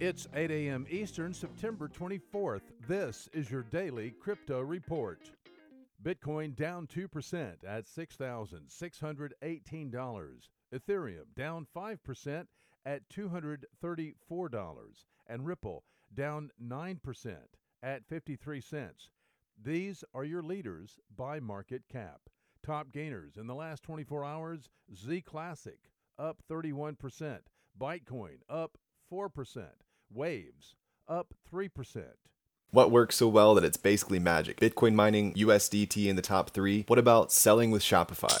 It's 8 a.m. Eastern, September 24th. This is your daily crypto report. Bitcoin down 2% at $6,618. Ethereum down 5% at $234. And Ripple down 9% at 53 cents. These are your leaders by market cap. Top gainers in the last 24 hours Z Classic up 31%, Bitcoin up 4%. Waves up 3%. What works so well that it's basically magic? Bitcoin mining, USDT in the top three. What about selling with Shopify?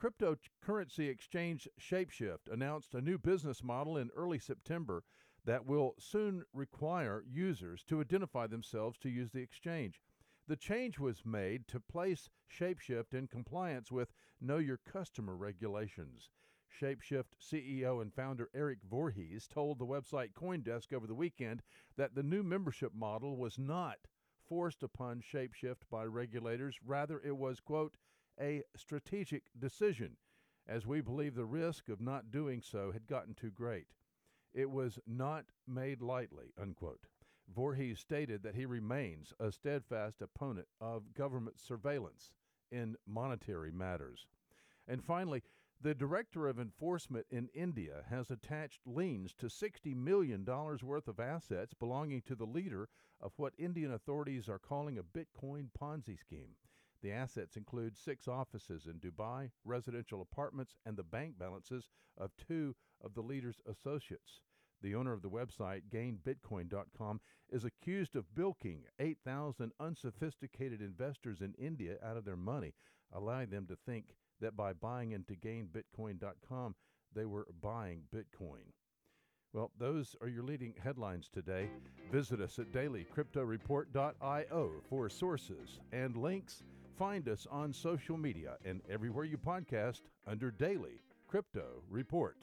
Cryptocurrency exchange Shapeshift announced a new business model in early September that will soon require users to identify themselves to use the exchange. The change was made to place Shapeshift in compliance with Know Your Customer regulations. Shapeshift CEO and founder Eric Voorhees told the website Coindesk over the weekend that the new membership model was not forced upon Shapeshift by regulators. Rather, it was, quote, a strategic decision, as we believe the risk of not doing so had gotten too great. It was not made lightly, unquote. Voorhees stated that he remains a steadfast opponent of government surveillance in monetary matters. And finally, the Director of Enforcement in India has attached liens to $60 million worth of assets belonging to the leader of what Indian authorities are calling a Bitcoin Ponzi scheme. The assets include six offices in Dubai, residential apartments, and the bank balances of two of the leader's associates. The owner of the website, gainbitcoin.com, is accused of bilking 8,000 unsophisticated investors in India out of their money, allowing them to think that by buying into gainbitcoin.com, they were buying Bitcoin. Well, those are your leading headlines today. Visit us at dailycryptoreport.io for sources and links Find us on social media and everywhere you podcast under Daily Crypto Report.